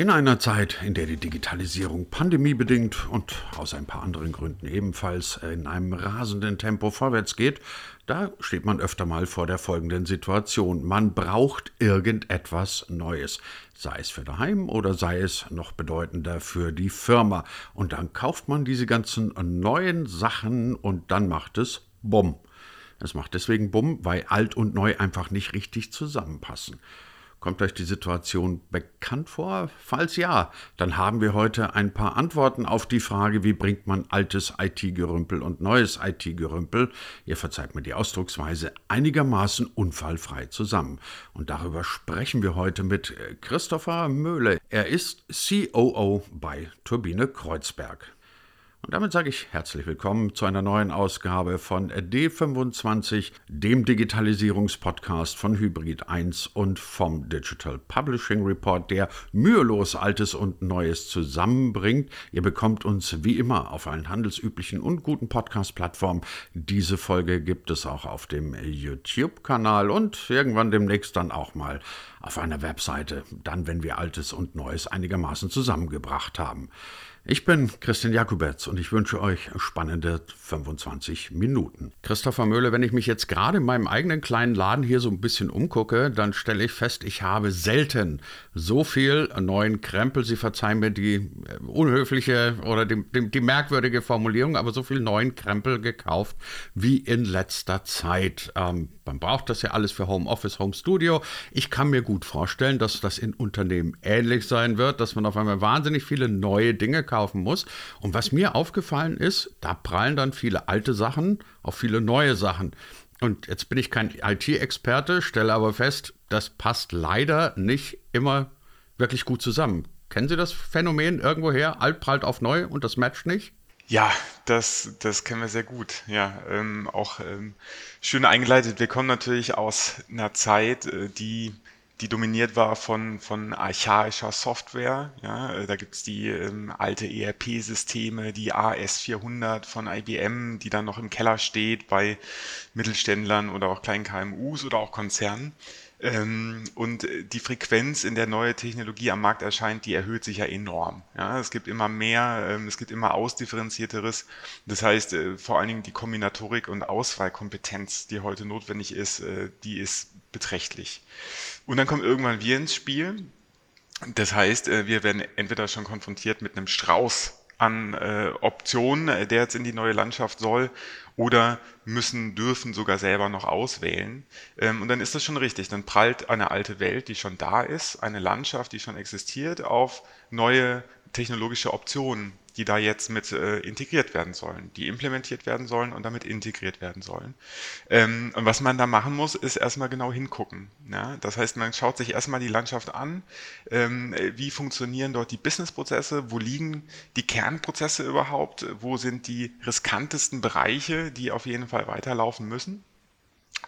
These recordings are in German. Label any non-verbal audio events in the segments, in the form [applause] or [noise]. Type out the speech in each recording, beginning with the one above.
In einer Zeit, in der die Digitalisierung pandemiebedingt und aus ein paar anderen Gründen ebenfalls in einem rasenden Tempo vorwärts geht, da steht man öfter mal vor der folgenden Situation. Man braucht irgendetwas Neues, sei es für daheim oder sei es noch bedeutender für die Firma. Und dann kauft man diese ganzen neuen Sachen und dann macht es Bumm. Es macht deswegen Bumm, weil alt und neu einfach nicht richtig zusammenpassen. Kommt euch die Situation bekannt vor? Falls ja, dann haben wir heute ein paar Antworten auf die Frage, wie bringt man altes IT-Gerümpel und neues IT-Gerümpel, ihr verzeiht mir die Ausdrucksweise, einigermaßen unfallfrei zusammen. Und darüber sprechen wir heute mit Christopher Möhle. Er ist COO bei Turbine Kreuzberg. Und damit sage ich herzlich willkommen zu einer neuen Ausgabe von D25, dem Digitalisierungspodcast von Hybrid 1 und vom Digital Publishing Report, der mühelos Altes und Neues zusammenbringt. Ihr bekommt uns wie immer auf allen handelsüblichen und guten Podcast-Plattformen. Diese Folge gibt es auch auf dem YouTube-Kanal und irgendwann demnächst dann auch mal auf einer Webseite, dann wenn wir Altes und Neues einigermaßen zusammengebracht haben. Ich bin Christian Jakubetz und ich wünsche euch spannende 25 Minuten. Christopher Möhle, wenn ich mich jetzt gerade in meinem eigenen kleinen Laden hier so ein bisschen umgucke, dann stelle ich fest, ich habe selten so viel neuen Krempel, Sie verzeihen mir die äh, unhöfliche oder die, die, die merkwürdige Formulierung, aber so viel neuen Krempel gekauft wie in letzter Zeit. Ähm, man braucht das ja alles für Homeoffice, Home Studio. Ich kann mir gut vorstellen, dass das in Unternehmen ähnlich sein wird, dass man auf einmal wahnsinnig viele neue Dinge kaufen muss. Und was mir aufgefallen ist, da prallen dann viele alte Sachen auf viele neue Sachen. Und jetzt bin ich kein IT-Experte, stelle aber fest, das passt leider nicht immer wirklich gut zusammen. Kennen Sie das Phänomen irgendwoher? Alt prallt auf neu und das matcht nicht? Ja, das, das kennen wir sehr gut. Ja, ähm, auch ähm, schön eingeleitet. Wir kommen natürlich aus einer Zeit, äh, die die dominiert war von, von archaischer Software. Ja, äh, da gibt's die ähm, alte ERP-Systeme, die AS400 von IBM, die dann noch im Keller steht bei Mittelständlern oder auch kleinen KMUs oder auch Konzernen. Ähm, und äh, die Frequenz, in der neue Technologie am Markt erscheint, die erhöht sich ja enorm. Ja, es gibt immer mehr, ähm, es gibt immer ausdifferenzierteres. Das heißt, äh, vor allen Dingen die Kombinatorik und Auswahlkompetenz, die heute notwendig ist, äh, die ist beträchtlich. Und dann kommen irgendwann wir ins Spiel. Das heißt, wir werden entweder schon konfrontiert mit einem Strauß an Optionen, der jetzt in die neue Landschaft soll, oder müssen, dürfen sogar selber noch auswählen. Ähm, und dann ist das schon richtig. Dann prallt eine alte Welt, die schon da ist, eine Landschaft, die schon existiert, auf neue technologische Optionen, die da jetzt mit äh, integriert werden sollen, die implementiert werden sollen und damit integriert werden sollen. Ähm, und was man da machen muss, ist erstmal genau hingucken. Ja? Das heißt, man schaut sich erstmal die Landschaft an, ähm, wie funktionieren dort die Businessprozesse, wo liegen die Kernprozesse überhaupt, wo sind die riskantesten Bereiche, die auf jeden Fall weiterlaufen müssen.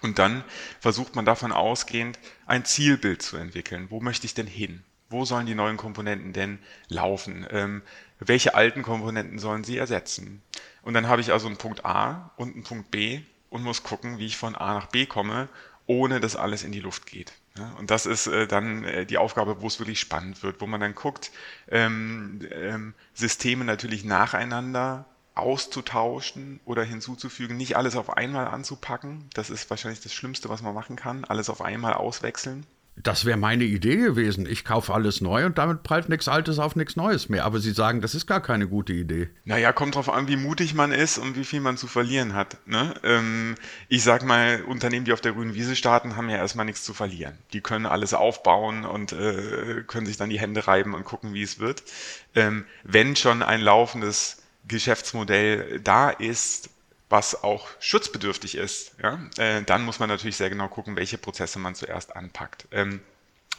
Und dann versucht man davon ausgehend ein Zielbild zu entwickeln. Wo möchte ich denn hin? Wo sollen die neuen Komponenten denn laufen? Ähm, welche alten Komponenten sollen sie ersetzen? Und dann habe ich also einen Punkt A und einen Punkt B und muss gucken, wie ich von A nach B komme, ohne dass alles in die Luft geht. Und das ist äh, dann äh, die Aufgabe, wo es wirklich spannend wird, wo man dann guckt, ähm, ähm, Systeme natürlich nacheinander auszutauschen oder hinzuzufügen, nicht alles auf einmal anzupacken. Das ist wahrscheinlich das Schlimmste, was man machen kann, alles auf einmal auswechseln. Das wäre meine Idee gewesen. Ich kaufe alles neu und damit prallt nichts Altes auf nichts Neues mehr. Aber Sie sagen, das ist gar keine gute Idee. Naja, kommt drauf an, wie mutig man ist und wie viel man zu verlieren hat. Ne? Ähm, ich sag mal, Unternehmen, die auf der grünen Wiese starten, haben ja erstmal nichts zu verlieren. Die können alles aufbauen und äh, können sich dann die Hände reiben und gucken, wie es wird. Ähm, wenn schon ein laufendes Geschäftsmodell da ist, was auch schutzbedürftig ist, ja, äh, dann muss man natürlich sehr genau gucken, welche Prozesse man zuerst anpackt. Ähm,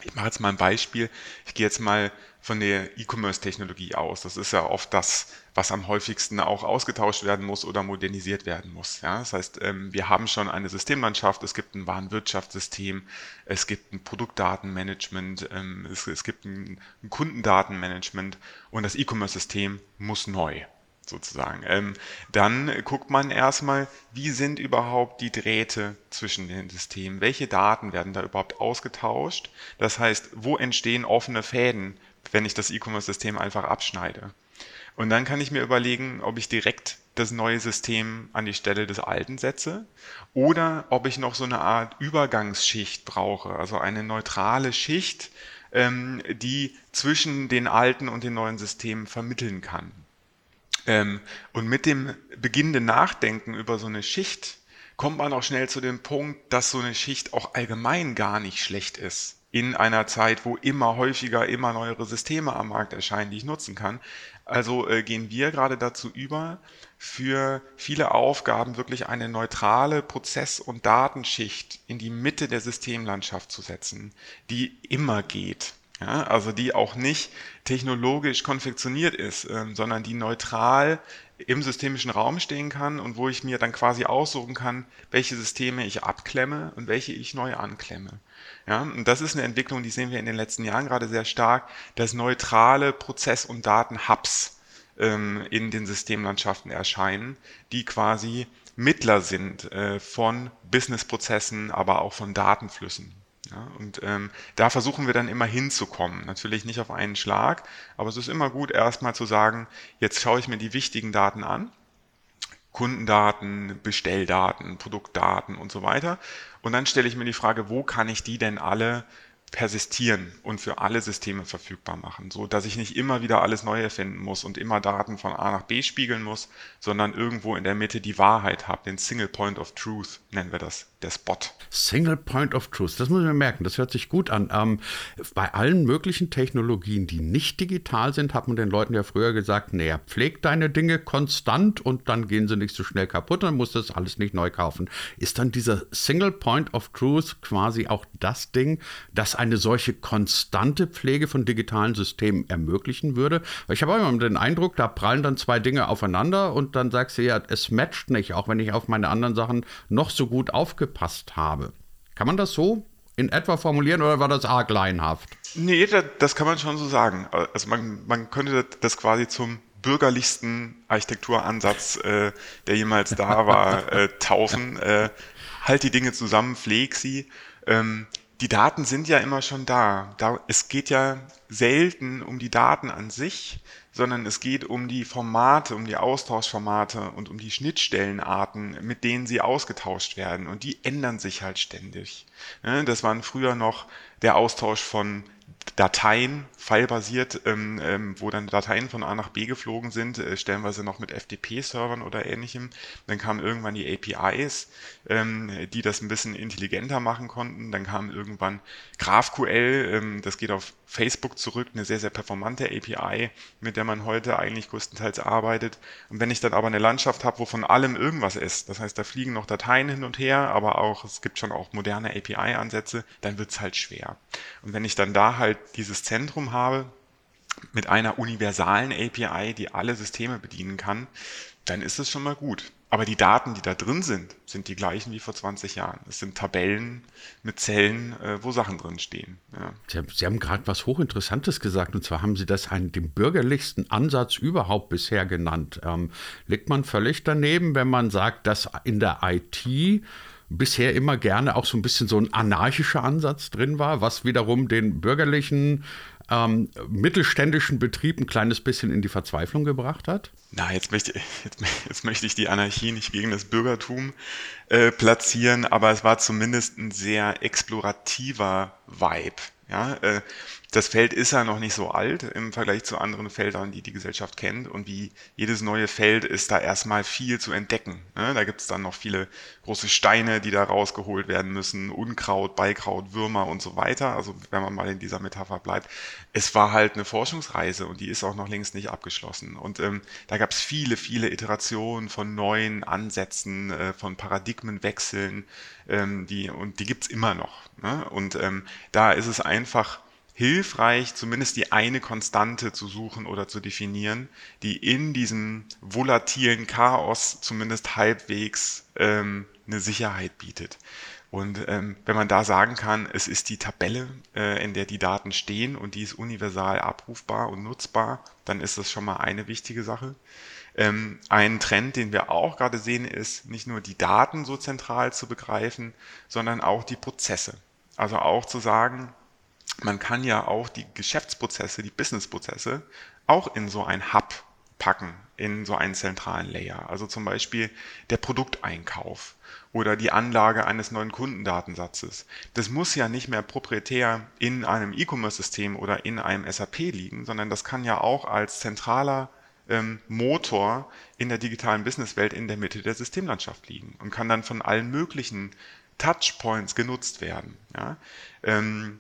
ich mache jetzt mal ein Beispiel. Ich gehe jetzt mal von der E-Commerce-Technologie aus. Das ist ja oft das, was am häufigsten auch ausgetauscht werden muss oder modernisiert werden muss. Ja, das heißt, ähm, wir haben schon eine Systemlandschaft, es gibt ein Warenwirtschaftssystem, es gibt ein Produktdatenmanagement, ähm, es, es gibt ein Kundendatenmanagement und das E-Commerce-System muss neu sozusagen. Ähm, dann guckt man erstmal, wie sind überhaupt die Drähte zwischen den Systemen? Welche Daten werden da überhaupt ausgetauscht? Das heißt, wo entstehen offene Fäden wenn ich das E-Commerce-System einfach abschneide. Und dann kann ich mir überlegen, ob ich direkt das neue System an die Stelle des alten setze oder ob ich noch so eine Art Übergangsschicht brauche, also eine neutrale Schicht, ähm, die zwischen den alten und den neuen Systemen vermitteln kann. Ähm, und mit dem beginnenden Nachdenken über so eine Schicht kommt man auch schnell zu dem Punkt, dass so eine Schicht auch allgemein gar nicht schlecht ist in einer Zeit, wo immer häufiger, immer neuere Systeme am Markt erscheinen, die ich nutzen kann. Also äh, gehen wir gerade dazu über, für viele Aufgaben wirklich eine neutrale Prozess- und Datenschicht in die Mitte der Systemlandschaft zu setzen, die immer geht. Ja, also die auch nicht technologisch konfektioniert ist, ähm, sondern die neutral im systemischen Raum stehen kann und wo ich mir dann quasi aussuchen kann, welche Systeme ich abklemme und welche ich neu anklemme. Ja, und das ist eine Entwicklung, die sehen wir in den letzten Jahren gerade sehr stark, dass neutrale Prozess- und Datenhubs ähm, in den Systemlandschaften erscheinen, die quasi Mittler sind äh, von Businessprozessen, aber auch von Datenflüssen. Ja, und ähm, da versuchen wir dann immer hinzukommen. Natürlich nicht auf einen Schlag, aber es ist immer gut, erstmal zu sagen, jetzt schaue ich mir die wichtigen Daten an. Kundendaten, Bestelldaten, Produktdaten und so weiter. Und dann stelle ich mir die Frage, wo kann ich die denn alle persistieren und für alle Systeme verfügbar machen, so dass ich nicht immer wieder alles neu erfinden muss und immer Daten von A nach B spiegeln muss, sondern irgendwo in der Mitte die Wahrheit habe, den Single Point of Truth nennen wir das, der Spot. Single Point of Truth, das muss man merken, das hört sich gut an. Ähm, bei allen möglichen Technologien, die nicht digital sind, hat man den Leuten ja früher gesagt, naja, pfleg deine Dinge konstant und dann gehen sie nicht so schnell kaputt, dann musst du das alles nicht neu kaufen. Ist dann dieser Single Point of Truth quasi auch das Ding, das eine solche konstante Pflege von digitalen Systemen ermöglichen würde. Ich habe immer den Eindruck, da prallen dann zwei Dinge aufeinander und dann sagst du ja, es matcht nicht, auch wenn ich auf meine anderen Sachen noch so gut aufgepasst habe. Kann man das so in etwa formulieren oder war das arg laienhaft? Nee, das kann man schon so sagen. Also man, man könnte das quasi zum bürgerlichsten Architekturansatz, äh, der jemals da war, äh, taufen. [laughs] Äh, halt die Dinge zusammen, pfleg sie. Ähm, die Daten sind ja immer schon da. da. Es geht ja selten um die Daten an sich, sondern es geht um die Formate, um die Austauschformate und um die Schnittstellenarten, mit denen sie ausgetauscht werden. Und die ändern sich halt ständig. Ne, das waren früher noch der Austausch von Dateien, filebasiert, ähm, ähm, wo dann Dateien von A nach B geflogen sind, äh, stellenweise noch mit FTP-Servern oder ähnlichem. Dann kamen irgendwann die APIs, ähm, die das ein bisschen intelligenter machen konnten. Dann kam irgendwann GraphQL, ähm, das geht auf Facebook zurück, eine sehr, sehr performante API, mit der man heute eigentlich größtenteils arbeitet. Und wenn ich dann aber eine Landschaft habe, wo von allem irgendwas ist, das heißt, da fliegen noch Dateien hin und her, aber auch, es gibt schon auch moderne API-Ansätze, dann wird es halt schwer. Und wenn ich dann da halt dieses Zentrum habe, mit einer universalen API, die alle Systeme bedienen kann, dann ist es schon mal gut. Aber die Daten, die da drin sind, sind die gleichen wie vor 20 Jahren. Es sind Tabellen mit Zellen, äh, wo Sachen drin stehen. Ja. Sie haben, gerade was Hochinteressantes gesagt, und zwar haben Sie das einen, den bürgerlichsten Ansatz überhaupt bisher genannt. Ähm, liegt man völlig daneben, wenn man sagt, dass in der IT bisher immer gerne auch so ein bisschen so ein anarchischer Ansatz drin war, was wiederum den bürgerlichen ähm, mittelständischen Betrieb ein kleines bisschen in die Verzweiflung gebracht hat? Na, jetzt möchte, jetzt, jetzt möchte ich die Anarchie nicht gegen das Bürgertum äh, platzieren, aber es war zumindest ein sehr explorativer Vibe. Ja, äh, das Feld ist ja noch nicht so alt im Vergleich zu anderen Feldern, die die Gesellschaft kennt. Und wie jedes neue Feld ist da erstmal viel zu entdecken. Ne? Da gibt es dann noch viele große Steine, die da rausgeholt werden müssen, Unkraut, Beikraut, Würmer und so weiter. Also wenn man mal in dieser Metapher bleibt. Es war halt eine Forschungsreise und die ist auch noch längst nicht abgeschlossen. Und ähm, da gab es viele, viele Iterationen von neuen Ansätzen, äh, von Paradigmenwechseln, ähm, die, und die gibt's immer noch. Ne? Und ähm, da ist es einfach hilfreich, zumindest die eine Konstante zu suchen oder zu definieren, die in diesem volatilen Chaos zumindest halbwegs ähm, eine Sicherheit bietet. Und ähm, wenn man da sagen kann, es ist die Tabelle, äh, in der die Daten stehen und die ist universal abrufbar und nutzbar, dann ist das schon mal eine wichtige Sache. Ähm, ein Trend, den wir auch gerade sehen, ist nicht nur die Daten so zentral zu begreifen, sondern auch die Prozesse. Also auch zu sagen, man kann ja auch die Geschäftsprozesse, die Businessprozesse auch in so ein Hub packen, in so einen zentralen Layer. Also zum Beispiel der Produkteinkauf oder die Anlage eines neuen Kundendatensatzes. Das muss ja nicht mehr proprietär in einem E-Commerce-System oder in einem SAP liegen, sondern das kann ja auch als zentraler ähm, Motor in der digitalen Businesswelt in der Mitte der Systemlandschaft liegen und kann dann von allen möglichen Touchpoints genutzt werden. Ja? Ähm,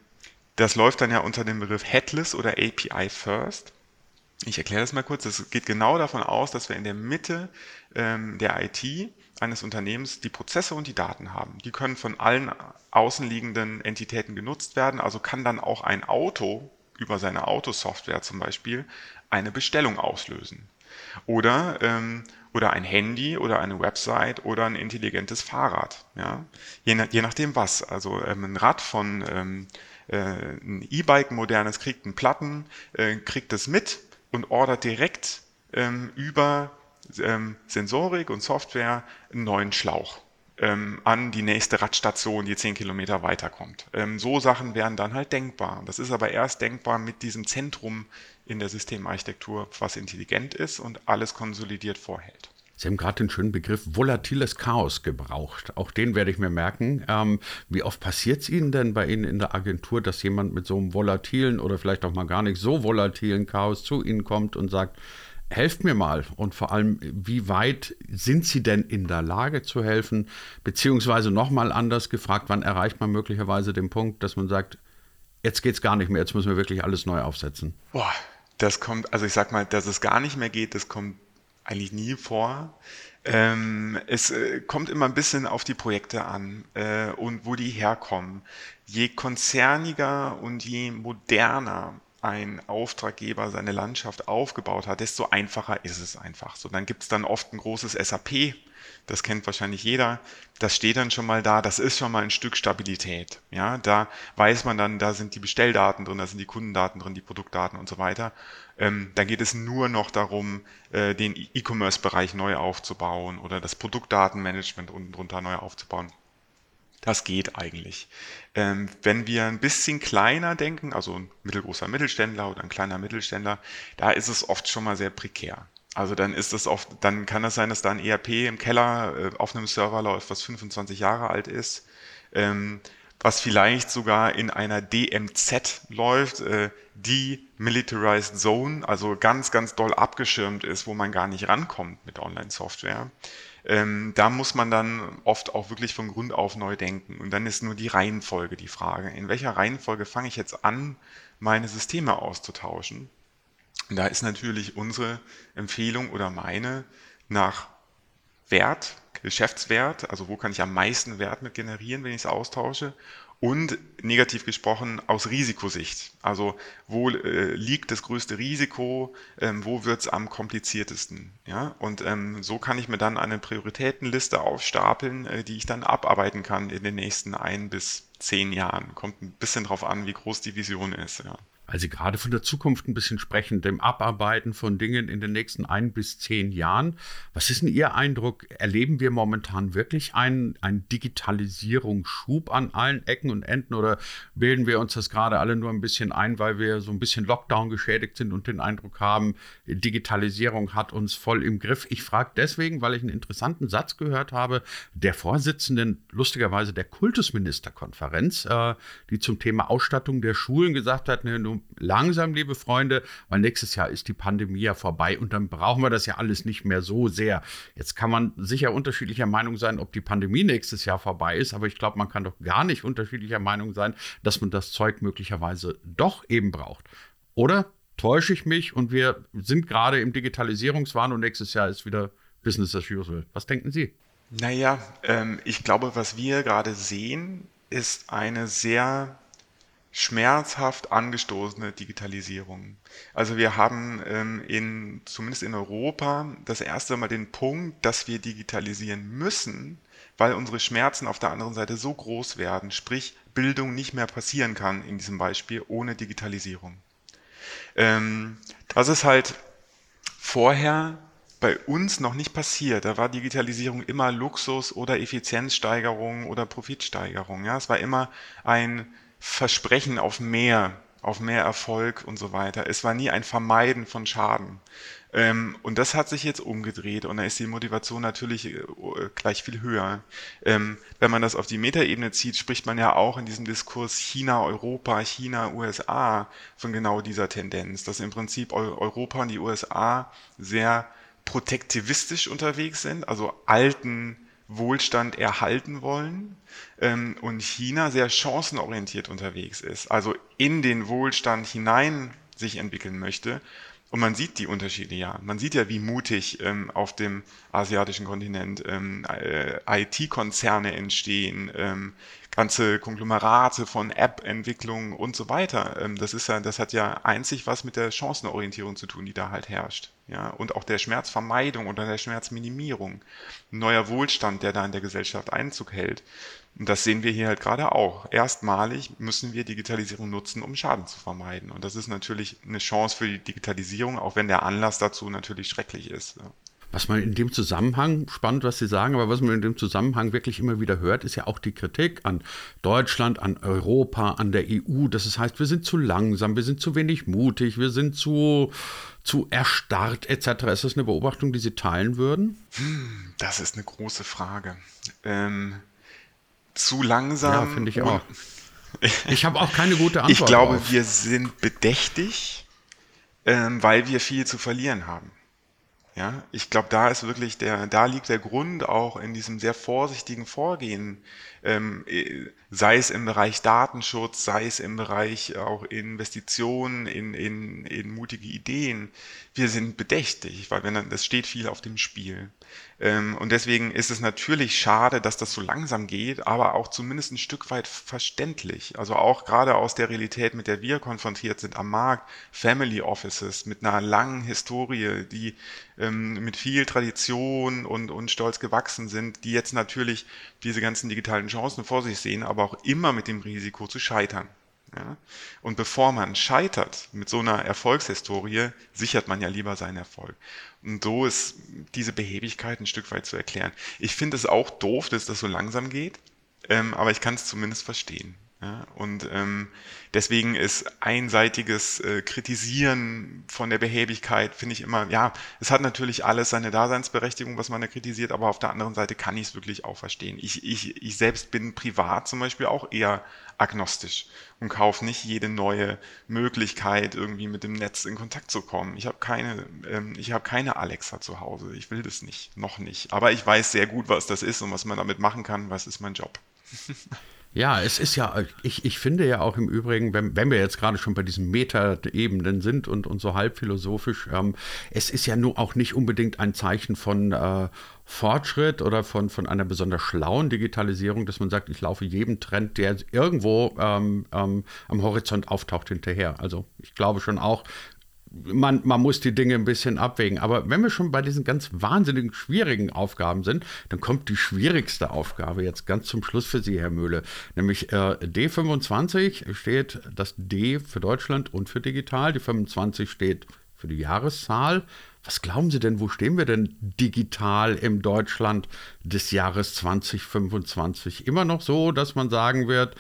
das läuft dann ja unter dem Begriff Headless oder API First. Ich erkläre das mal kurz. Es geht genau davon aus, dass wir in der Mitte ähm, der IT eines Unternehmens die Prozesse und die Daten haben. Die können von allen außenliegenden Entitäten genutzt werden. Also kann dann auch ein Auto über seine Autosoftware zum Beispiel eine Bestellung auslösen. Oder, ähm, oder ein Handy oder eine Website oder ein intelligentes Fahrrad. Ja? Je, je nachdem was. Also ähm, ein Rad von ähm, äh, ein E-Bike modernes kriegt einen Platten, äh, kriegt es mit und ordert direkt ähm, über ähm, Sensorik und Software einen neuen Schlauch ähm, an die nächste Radstation, die 10 Kilometer weiterkommt. So Sachen wären dann halt denkbar. Das ist aber erst denkbar mit diesem Zentrum in der Systemarchitektur, was intelligent ist und alles konsolidiert vorhält. Sie haben gerade den schönen Begriff volatiles Chaos gebraucht. Auch den werde ich mir merken. Ähm, wie oft passiert es Ihnen denn bei Ihnen in der Agentur, dass jemand mit so einem volatilen oder vielleicht auch mal gar nicht so volatilen Chaos zu Ihnen kommt und sagt, helft mir mal und vor allem, wie weit sind Sie denn in der Lage zu helfen? Beziehungsweise nochmal anders gefragt, wann erreicht man möglicherweise den Punkt, dass man sagt, jetzt geht es gar nicht mehr, jetzt müssen wir wirklich alles neu aufsetzen? Boah, das kommt, also ich sag mal, dass es gar nicht mehr geht, das kommt eigentlich nie vor. Ähm, es äh, kommt immer ein bisschen auf die Projekte an äh, und wo die herkommen. Je konzerniger und je moderner ein Auftraggeber seine Landschaft aufgebaut hat, desto einfacher ist es einfach. So, dann gibt es dann oft ein großes SAP, das kennt wahrscheinlich jeder. Das steht dann schon mal da, das ist schon mal ein Stück Stabilität. Ja, da weiß man dann, da sind die Bestelldaten drin, da sind die Kundendaten drin, die Produktdaten und so weiter. Ähm, dann geht es nur noch darum, äh, den E-Commerce-Bereich neu aufzubauen oder das Produktdatenmanagement unten drunter neu aufzubauen. Das geht eigentlich. Ähm, wenn wir ein bisschen kleiner denken, also ein mittelgroßer Mittelständler oder ein kleiner Mittelständler, da ist es oft schon mal sehr prekär. Also dann ist es oft, dann kann es sein, dass da ein ERP im Keller äh, auf einem Server läuft, was 25 Jahre alt ist, ähm, was vielleicht sogar in einer DMZ läuft, äh, Demilitarized Zone, also ganz, ganz doll abgeschirmt ist, wo man gar nicht rankommt mit Online-Software. Ähm, da muss man dann oft auch wirklich von Grund auf neu denken. Und dann ist nur die Reihenfolge die Frage. In welcher Reihenfolge fange ich jetzt an, meine Systeme auszutauschen? Und da ist natürlich unsere Empfehlung oder meine nach Wert, Geschäftswert, also wo kann ich am meisten Wert mit generieren, wenn ich es austausche und negativ gesprochen aus Risikosicht. Also wo äh, liegt das größte Risiko, ähm, wo wird es am kompliziertesten. Ja? Und ähm, so kann ich mir dann eine Prioritätenliste aufstapeln, äh, die ich dann abarbeiten kann in den nächsten ein bis zehn Jahren. Kommt ein bisschen drauf an, wie groß die Vision ist. Ja weil Sie gerade von der Zukunft ein bisschen sprechen, dem Abarbeiten von Dingen in den nächsten ein bis zehn Jahren. Was ist denn Ihr Eindruck? Erleben wir momentan wirklich einen, einen Digitalisierungsschub an allen Ecken und Enden oder bilden wir uns das gerade alle nur ein bisschen ein, weil wir so ein bisschen Lockdown geschädigt sind und den Eindruck haben, Digitalisierung hat uns voll im Griff? Ich frage deswegen, weil ich einen interessanten Satz gehört habe, der Vorsitzenden, lustigerweise der Kultusministerkonferenz, äh, die zum Thema Ausstattung der Schulen gesagt hat, ne, langsam, liebe Freunde, weil nächstes Jahr ist die Pandemie ja vorbei und dann brauchen wir das ja alles nicht mehr so sehr. Jetzt kann man sicher unterschiedlicher Meinung sein, ob die Pandemie nächstes Jahr vorbei ist, aber ich glaube, man kann doch gar nicht unterschiedlicher Meinung sein, dass man das Zeug möglicherweise doch eben braucht. Oder täusche ich mich und wir sind gerade im Digitalisierungswahn und nächstes Jahr ist wieder Business as usual. Was denken Sie? Naja, ähm, ich glaube, was wir gerade sehen, ist eine sehr schmerzhaft angestoßene Digitalisierung. Also wir haben ähm, in, zumindest in Europa das erste Mal den Punkt, dass wir digitalisieren müssen, weil unsere Schmerzen auf der anderen Seite so groß werden, sprich Bildung nicht mehr passieren kann in diesem Beispiel ohne Digitalisierung. Ähm, das ist halt vorher bei uns noch nicht passiert. Da war Digitalisierung immer Luxus oder Effizienzsteigerung oder Profitsteigerung. Ja, es war immer ein Versprechen auf mehr, auf mehr Erfolg und so weiter. Es war nie ein Vermeiden von Schaden. Ähm, und das hat sich jetzt umgedreht und da ist die Motivation natürlich äh, gleich viel höher. Ähm, wenn man das auf die Metaebene zieht, spricht man ja auch in diesem Diskurs China-Europa, China-USA von genau dieser Tendenz, dass im Prinzip Europa und die USA sehr protektivistisch unterwegs sind, also alten Wohlstand erhalten wollen ähm, und China sehr chancenorientiert unterwegs ist, also in den Wohlstand hinein sich entwickeln möchte und man sieht die Unterschiede ja. Man sieht ja, wie mutig ähm, auf dem asiatischen Kontinent ähm, äh, IT-Konzerne entstehen, ähm, ganze Konglomerate von App-Entwicklung und so weiter. Ähm, das ist ja, das hat ja einzig was mit der Chancenorientierung zu tun, die da halt herrscht. Ja, und auch der Schmerzvermeidung oder der Schmerzminimierung. Ein neuer Wohlstand, der da in der Gesellschaft Einzug hält. Und das sehen wir hier halt gerade auch. Erstmalig müssen wir Digitalisierung nutzen, um Schaden zu vermeiden. Und das ist natürlich eine Chance für die Digitalisierung, auch wenn der Anlass dazu natürlich schrecklich ist. Was man in dem Zusammenhang, spannend, was Sie sagen, aber was man in dem Zusammenhang wirklich immer wieder hört, ist ja auch die Kritik an Deutschland, an Europa, an der EU. Das heißt, wir sind zu langsam, wir sind zu wenig mutig, wir sind zu, zu erstarrt etc. Ist das eine Beobachtung, die Sie teilen würden? Hm, das ist eine große Frage. Ähm, zu langsam. Ja, finde ich auch. Ich habe auch keine gute [laughs] Antwort. Ich glaube, drauf. wir sind bedächtig, ähm, weil wir viel zu verlieren haben. Ja, ich glaube, da ist wirklich der, da liegt der Grund auch in diesem sehr vorsichtigen Vorgehen, ähm, äh, sei es im Bereich Datenschutz, sei es im Bereich auch Investitionen in, in, in mutige Ideen. Wir sind bedächtig, weil wenn das steht viel auf dem Spiel. Ähm, und deswegen ist es natürlich schade, dass das so langsam geht, aber auch zumindest ein Stück weit verständlich. Also auch gerade aus der Realität, mit der wir konfrontiert sind am Markt, Family Offices mit einer langen Historie, die ähm, mit viel Tradition und, und Stolz gewachsen sind, die jetzt natürlich diese ganzen digitalen Chancen vor sich sehen, aber auch immer mit dem Risiko zu scheitern. Ja? Und bevor man scheitert mit so einer Erfolgshistorie, sichert man ja lieber seinen Erfolg. Und so ist diese Behebigkeit ein Stück weit zu erklären. Ich finde es auch doof, dass das so langsam geht, ähm, aber ich kann es zumindest verstehen. Ja? Und ähm, deswegen ist einseitiges äh, Kritisieren von der Behäbigkeit, finde ich immer, ja, es hat natürlich alles seine Daseinsberechtigung, was man da kritisiert, aber auf der anderen Seite kann ich es wirklich auch verstehen. Ich, ich, ich selbst bin privat zum Beispiel auch eher agnostisch und kaufe nicht jede neue Möglichkeit, irgendwie mit dem Netz in Kontakt zu kommen. Ich habe keine, ähm, ich habe keine Alexa zu Hause. Ich will das nicht, noch nicht. Aber ich weiß sehr gut, was das ist und was man damit machen kann. Was ist mein Job? [laughs] Ja, es ist ja, ich, ich finde ja auch im Übrigen, wenn, wenn wir jetzt gerade schon bei diesen Meta-Ebenen sind und, und so halb philosophisch, ähm, es ist ja nur auch nicht unbedingt ein Zeichen von äh, Fortschritt oder von, von einer besonders schlauen Digitalisierung, dass man sagt, ich laufe jedem Trend, der irgendwo ähm, ähm, am Horizont auftaucht, hinterher. Also ich glaube schon auch, man, man muss die Dinge ein bisschen abwägen. Aber wenn wir schon bei diesen ganz wahnsinnigen, schwierigen Aufgaben sind, dann kommt die schwierigste Aufgabe jetzt ganz zum Schluss für Sie, Herr Möhle. Nämlich äh, D25 steht das D für Deutschland und für digital. Die 25 steht für die Jahreszahl. Was glauben Sie denn, wo stehen wir denn digital im Deutschland des Jahres 2025? Immer noch so, dass man sagen wird,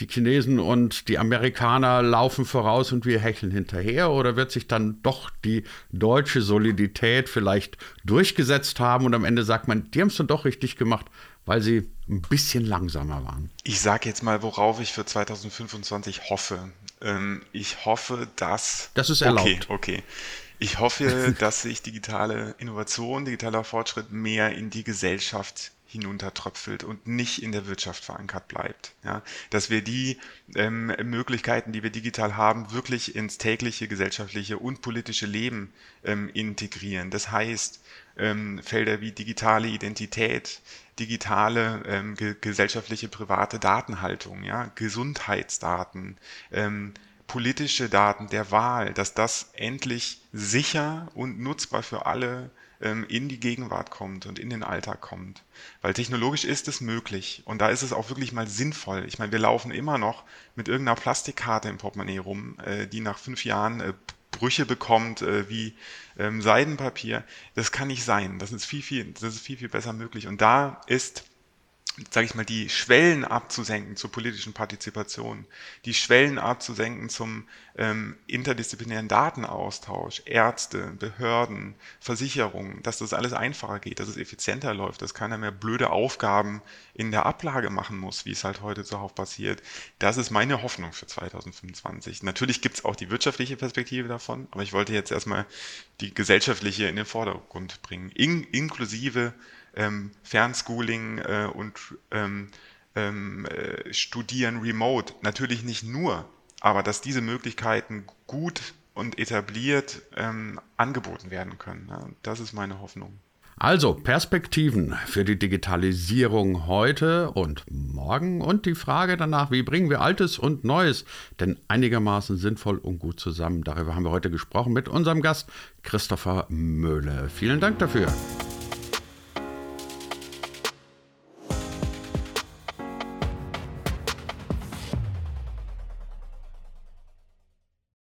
die Chinesen und die Amerikaner laufen voraus und wir hecheln hinterher? Oder wird sich dann doch die deutsche Solidität vielleicht durchgesetzt haben und am Ende sagt man, die haben es dann doch richtig gemacht, weil sie ein bisschen langsamer waren? Ich sage jetzt mal, worauf ich für 2025 hoffe. Ähm, ich hoffe, dass. Das ist erlaubt. Okay, okay. Ich hoffe, [laughs] dass sich digitale Innovation, digitaler Fortschritt mehr in die Gesellschaft hinuntertröpfelt und nicht in der Wirtschaft verankert bleibt. Ja, dass wir die ähm, Möglichkeiten, die wir digital haben, wirklich ins tägliche gesellschaftliche und politische Leben ähm, integrieren. Das heißt, ähm, Felder wie digitale Identität, digitale ähm, ge gesellschaftliche private Datenhaltung, ja, Gesundheitsdaten, ähm, politische Daten der Wahl, dass das endlich sicher und nutzbar für alle in die Gegenwart kommt und in den Alltag kommt. Weil technologisch ist es möglich und da ist es auch wirklich mal sinnvoll. Ich meine, wir laufen immer noch mit irgendeiner Plastikkarte im Portemonnaie rum, äh, die nach fünf Jahren äh, Brüche bekommt äh, wie ähm, Seidenpapier. Das kann nicht sein. Das ist viel, viel, das ist viel, viel besser möglich. Und da ist sage ich mal, die Schwellen abzusenken zur politischen Partizipation, die Schwellen abzusenken zum ähm, interdisziplinären Datenaustausch, Ärzte, Behörden, Versicherungen, dass das alles einfacher geht, dass es effizienter läuft, dass keiner mehr blöde Aufgaben in der Ablage machen muss, wie es halt heute zuhauf passiert. Das ist meine Hoffnung für 2025. Natürlich gibt es auch die wirtschaftliche Perspektive davon, aber ich wollte jetzt erstmal die gesellschaftliche in den Vordergrund bringen, in, inklusive ähm, Fernschooling äh, und ähm, ähm, äh, Studieren remote. Natürlich nicht nur, aber dass diese Möglichkeiten gut und etabliert ähm, angeboten werden können. Ja, das ist meine Hoffnung. Also Perspektiven für die Digitalisierung heute und morgen und die Frage danach, wie bringen wir Altes und Neues denn einigermaßen sinnvoll und gut zusammen. Darüber haben wir heute gesprochen mit unserem Gast Christopher Möhle. Vielen Dank dafür.